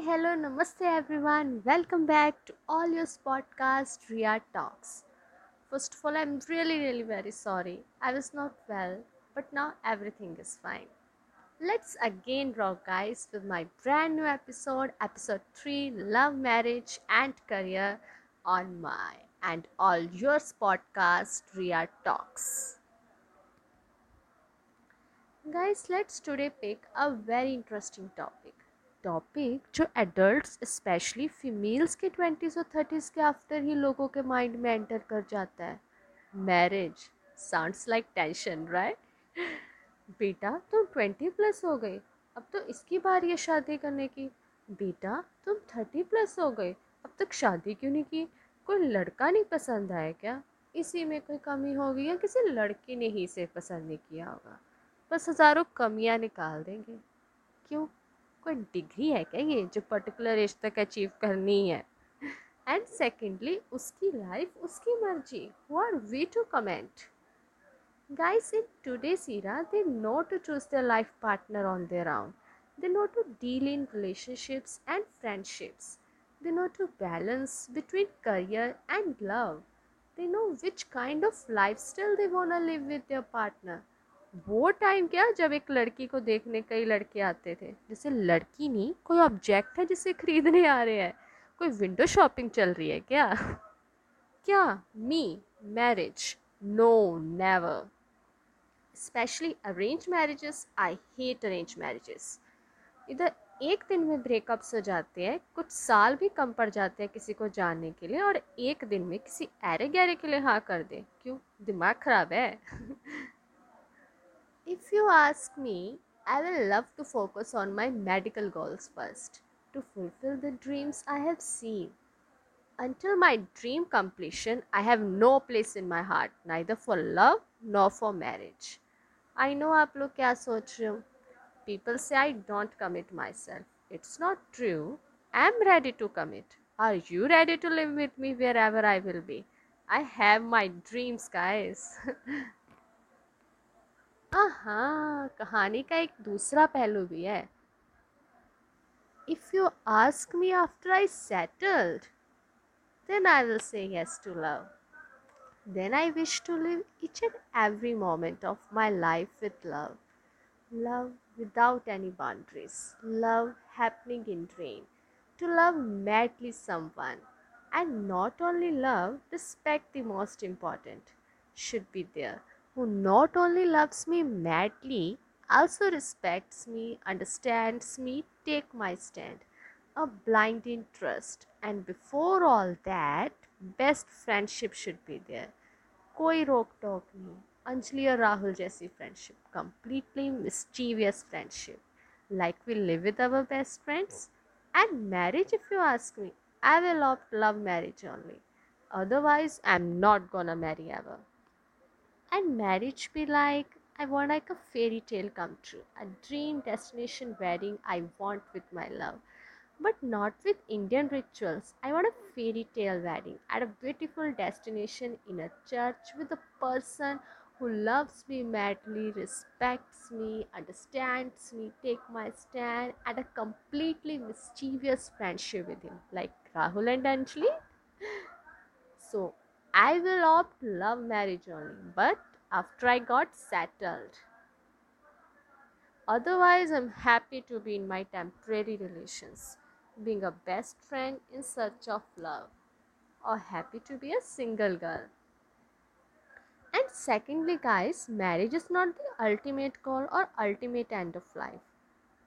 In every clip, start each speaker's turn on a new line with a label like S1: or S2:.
S1: hello, namaste everyone. Welcome back to all your podcast Ria Talks. First of all, I'm really, really very sorry. I was not well, but now everything is fine. Let's again rock, guys, with my brand new episode, episode 3 Love, Marriage, and Career on my and all yours podcast Ria Talks. Guys, let's today pick a very interesting topic topic जो adults specially females के twenties और thirties के after ही लोगों के mind में enter कर जाता है। Marriage sounds like tension right बेटा, तुम ट्वेंटी प्लस हो गए। अब तो इसकी बारी है शादी करने की। बेटा, तुम थर्टी प्लस हो गए। अब तक शादी क्यों नहीं की? कोई लड़का नहीं पसंद आया क्या? इसी में कोई कमी होगी या किसी लड़की ने ही इसे पसंद नहीं किया होगा? बस हज़ारों कमियाँ निकाल देंगे। क्यों? कोई डिग्री है क्या ये जो पर्टिकुलर एज तक अचीव करनी है? एंड सेकेंडली उसकी लाइफ उसकी मर्ज़ी वो are we to comment guys in today Sira they know to choose the life partner on their round they know to deal in relationships and friendships they know to balance between career and love they know which kind of life style they want live with your partner वो time क्या, जब एक लड़की को देखने कई लड़के आते थे, जैसे लड़की नहीं, कोई ऑब्जेक्ट है जिसे खरीदने आ रहे हैं, कोई विंडो शॉपिंग चल रही है क्या? क्या? Me marriage no never specially arrange marriages I hate arrange marriages इधर एक दिन में ब्रेकअप्स हो जाते हैं, कुछ साल भी कम पड़ जाते हैं किसी को जानने के लिए, और एक दिन में किसी ऐरे गहरे के लिए हाँ कर दे। क्यों? दिमाग ख़राब है। If you ask me, I will love to focus on my medical goals first to fulfill the dreams I have seen. Until my dream completion, I have no place in my heart, neither for love nor for marriage. I know आप लोग क्या सोच रहे हो People say I don't commit myself. It's not true. I'm ready to commit. Are you ready to live with me wherever I will be? I have my dreams, guys. हाँ कहानी का एक दूसरा पहलू भी है। If you ask me after I settled then I will say yes to love then I wish to live each and every moment of my life with love love without any boundaries love happening in dream to love madly someone and not only love respect the most important should be there who not only loves me madly, also respects me, understands me, take my stand. A blind interest. And before all that, best friendship should be there. कोई रोक टोक नहीं अंजलि और राहुल जैसी friendship completely mischievous friendship like we live with our best friends and marriage if you ask me i will opt love marriage only otherwise i'm not gonna marry ever and marriage be like I want like a fairy tale come true, a dream destination wedding I want with my love, but not with Indian rituals. I want a fairy tale wedding at a beautiful destination in a church with a person who loves me madly, respects me, understands me, take my stand, and a completely mischievous friendship with him, like Rahul and Anjali. So I will opt love marriage only, but after I got settled. Otherwise, I'm happy to be in my temporary relations, being a best friend in search of love, or happy to be a single girl. And secondly, guys, marriage is not the ultimate goal or ultimate end of life.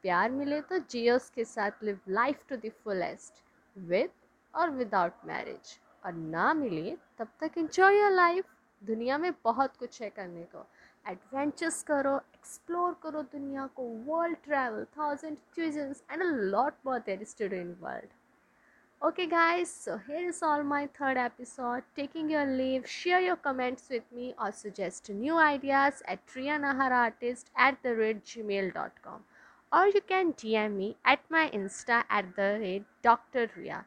S1: प्यार मिले तो जियो उसके साथ live life to the fullest with और without marriage और ना मिले, तब तक इन्जॉय योर लाइफ दुनिया में बहुत कुछ है करने को। एडवेंचर्स करो एक्सप्लोर करो दुनिया को। वर्ल्ड ट्रैवल थाउज़ेंड चीजेंस एंड अ लॉट बहुत एर stood in world okay guys so here is all my third episode taking your leave share your comments with me और suggest new ideas at Riya Nahar artist at the rate Gmail dot com और you can D M me at my insta at the rate doctor Riya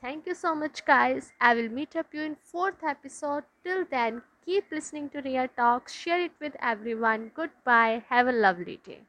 S1: Thank you so much, guys. I will meet up you in fourth episode. Till then, keep listening to Ria Talks. Share it with everyone. Goodbye. Have a lovely day.